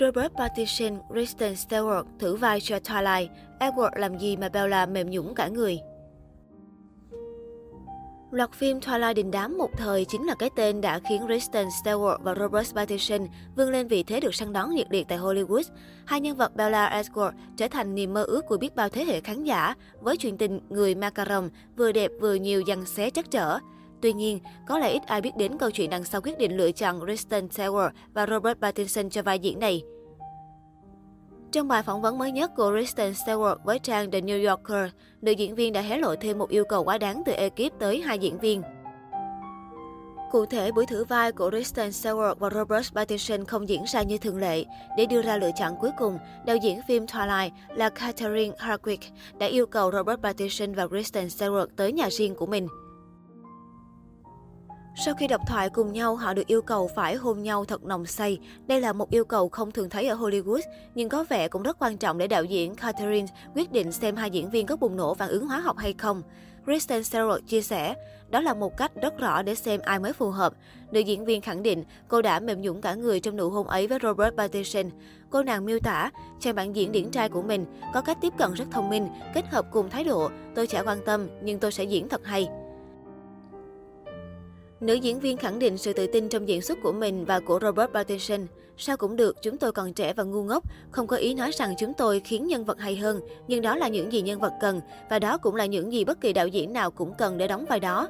Robert Pattinson, Kristen Stewart thử vai cho Twilight, Edward làm gì mà Bella mềm nhũng cả người. Loạt phim Twilight đình đám một thời chính là cái tên đã khiến Kristen Stewart và Robert Pattinson vươn lên vị thế được săn đón nhiệt liệt tại Hollywood. Hai nhân vật Bella Edward trở thành niềm mơ ước của biết bao thế hệ khán giả với chuyện tình người macaron vừa đẹp vừa nhiều dằn xé chắc trở. Tuy nhiên, có lẽ ít ai biết đến câu chuyện đằng sau quyết định lựa chọn Kristen Stewart và Robert Pattinson cho vai diễn này. Trong bài phỏng vấn mới nhất của Kristen Stewart với trang The New Yorker, nữ diễn viên đã hé lộ thêm một yêu cầu quá đáng từ ekip tới hai diễn viên. Cụ thể, buổi thử vai của Kristen Stewart và Robert Pattinson không diễn ra như thường lệ. Để đưa ra lựa chọn cuối cùng, đạo diễn phim Twilight là Catherine Hardwicke đã yêu cầu Robert Pattinson và Kristen Stewart tới nhà riêng của mình. Sau khi đọc thoại cùng nhau, họ được yêu cầu phải hôn nhau thật nồng say. Đây là một yêu cầu không thường thấy ở Hollywood, nhưng có vẻ cũng rất quan trọng để đạo diễn Catherine quyết định xem hai diễn viên có bùng nổ phản ứng hóa học hay không. Kristen Stewart chia sẻ, đó là một cách rất rõ để xem ai mới phù hợp. Nữ diễn viên khẳng định cô đã mềm nhũng cả người trong nụ hôn ấy với Robert Pattinson. Cô nàng miêu tả, chàng bạn diễn điển trai của mình có cách tiếp cận rất thông minh, kết hợp cùng thái độ, tôi sẽ quan tâm nhưng tôi sẽ diễn thật hay. Nữ diễn viên khẳng định sự tự tin trong diễn xuất của mình và của Robert Pattinson. Sao cũng được, chúng tôi còn trẻ và ngu ngốc, không có ý nói rằng chúng tôi khiến nhân vật hay hơn, nhưng đó là những gì nhân vật cần, và đó cũng là những gì bất kỳ đạo diễn nào cũng cần để đóng vai đó.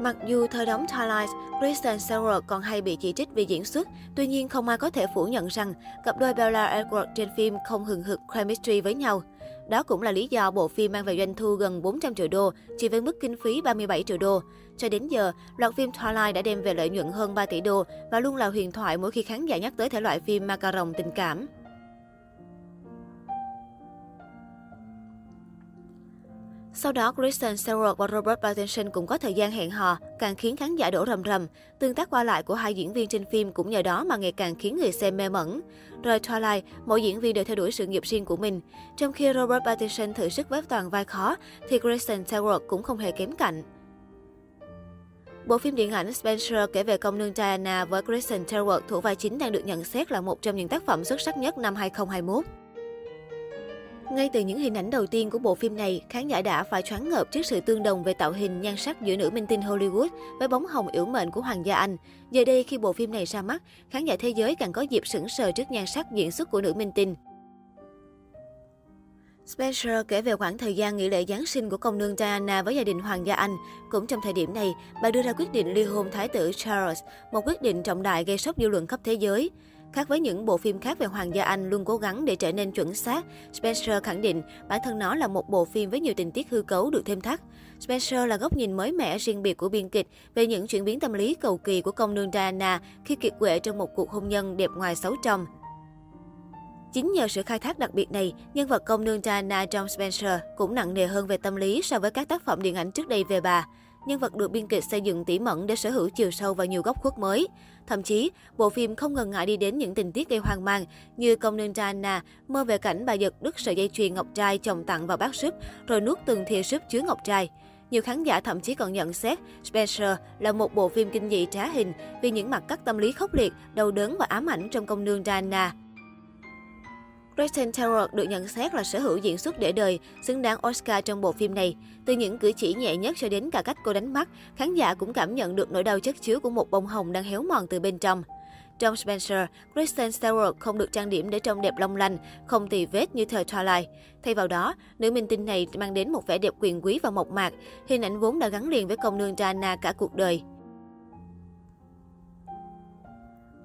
Mặc dù thời đóng Twilight, Kristen Stewart còn hay bị chỉ trích vì diễn xuất, tuy nhiên không ai có thể phủ nhận rằng cặp đôi Bella Edward trên phim không hừng hực chemistry với nhau. Đó cũng là lý do bộ phim mang về doanh thu gần 400 triệu đô, chỉ với mức kinh phí 37 triệu đô. Cho đến giờ, loạt phim Twilight đã đem về lợi nhuận hơn 3 tỷ đô và luôn là huyền thoại mỗi khi khán giả nhắc tới thể loại phim macaron tình cảm. Sau đó, Kristen Stewart và Robert Pattinson cũng có thời gian hẹn hò, càng khiến khán giả đổ rầm rầm. Tương tác qua lại của hai diễn viên trên phim cũng nhờ đó mà ngày càng khiến người xem mê mẩn. Rồi Twilight, mỗi diễn viên đều theo đuổi sự nghiệp riêng của mình. Trong khi Robert Pattinson thử sức với toàn vai khó, thì Kristen Stewart cũng không hề kém cạnh. Bộ phim điện ảnh Spencer kể về công nương Diana với Kristen Stewart thủ vai chính đang được nhận xét là một trong những tác phẩm xuất sắc nhất năm 2021. Ngay từ những hình ảnh đầu tiên của bộ phim này, khán giả đã phải choáng ngợp trước sự tương đồng về tạo hình nhan sắc giữa nữ minh tinh Hollywood với bóng hồng yểu mệnh của Hoàng gia Anh. Giờ đây khi bộ phim này ra mắt, khán giả thế giới càng có dịp sững sờ trước nhan sắc diễn xuất của nữ minh tinh. Spencer kể về khoảng thời gian nghỉ lễ Giáng sinh của công nương Diana với gia đình Hoàng gia Anh. Cũng trong thời điểm này, bà đưa ra quyết định ly hôn Thái tử Charles, một quyết định trọng đại gây sốc dư luận khắp thế giới. Khác với những bộ phim khác về Hoàng gia Anh luôn cố gắng để trở nên chuẩn xác, Spencer khẳng định bản thân nó là một bộ phim với nhiều tình tiết hư cấu được thêm thắt. Spencer là góc nhìn mới mẻ riêng biệt của biên kịch về những chuyển biến tâm lý cầu kỳ của công nương Diana khi kiệt quệ trong một cuộc hôn nhân đẹp ngoài xấu trong. Chính nhờ sự khai thác đặc biệt này, nhân vật công nương Diana trong Spencer cũng nặng nề hơn về tâm lý so với các tác phẩm điện ảnh trước đây về bà. Nhân vật được biên kịch xây dựng tỉ mẩn để sở hữu chiều sâu và nhiều góc khuất mới. Thậm chí, bộ phim không ngần ngại đi đến những tình tiết gây hoang mang như công nương Diana mơ về cảnh bà giật đứt sợi dây chuyền ngọc trai chồng tặng vào bát súp rồi nuốt từng thìa súp chứa ngọc trai. Nhiều khán giả thậm chí còn nhận xét Spencer là một bộ phim kinh dị trá hình vì những mặt cắt tâm lý khốc liệt, đau đớn và ám ảnh trong công nương Diana. Kristen Stewart được nhận xét là sở hữu diễn xuất để đời, xứng đáng Oscar trong bộ phim này. Từ những cử chỉ nhẹ nhất cho đến cả cách cô đánh mắt, khán giả cũng cảm nhận được nỗi đau chất chứa của một bông hồng đang héo mòn từ bên trong. Trong Spencer, Kristen Stewart không được trang điểm để trông đẹp long lanh, không tì vết như thời Twilight. Thay vào đó, nữ minh tinh này mang đến một vẻ đẹp quyền quý và mộc mạc, hình ảnh vốn đã gắn liền với công nương Diana cả cuộc đời.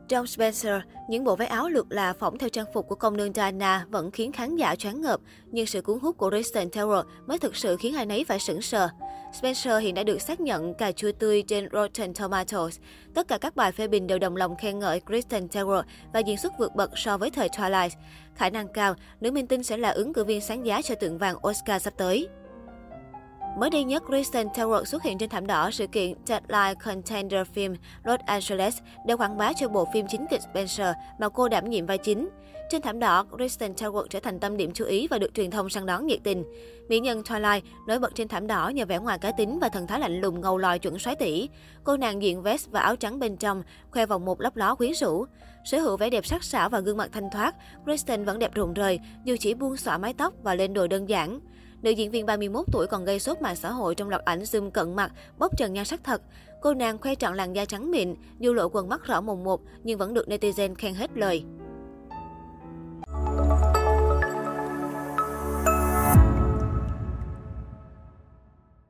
Trong Spencer, những bộ váy áo lượt là phỏng theo trang phục của công nương Diana vẫn khiến khán giả choáng ngợp, nhưng sự cuốn hút của Kristen Stewart mới thực sự khiến ai nấy phải sững sờ. Spencer hiện đã được xác nhận cà chua tươi trên Rotten Tomatoes. Tất cả các bài phê bình đều đồng lòng khen ngợi Kristen Stewart và diễn xuất vượt bậc so với thời Twilight. Khả năng cao, nữ minh tinh sẽ là ứng cử viên sáng giá cho tượng vàng Oscar sắp tới. Mới đây nhất, Kristen Stewart xuất hiện trên thảm đỏ sự kiện Deadline Contender Film Los Angeles để quảng bá cho bộ phim chính kịch Spencer mà cô đảm nhiệm vai chính. Trên thảm đỏ, Kristen Stewart trở thành tâm điểm chú ý và được truyền thông săn đón nhiệt tình. Mỹ nhân Twilight nổi bật trên thảm đỏ nhờ vẻ ngoài cá tính và thần thái lạnh lùng ngầu lòi chuẩn xoáy tỷ. Cô nàng diện vest và áo trắng bên trong, khoe vòng một lấp ló quyến rũ. Sở hữu vẻ đẹp sắc sảo và gương mặt thanh thoát, Kristen vẫn đẹp rụng rời dù chỉ buông xõa mái tóc và lên đồ đơn giản. Nữ diễn viên 31 tuổi còn gây sốt mạng xã hội trong loạt ảnh zoom cận mặt, bóc trần nhan sắc thật. Cô nàng khoe trọn làn da trắng mịn, dù lộ quần mắt rõ mồn một nhưng vẫn được netizen khen hết lời.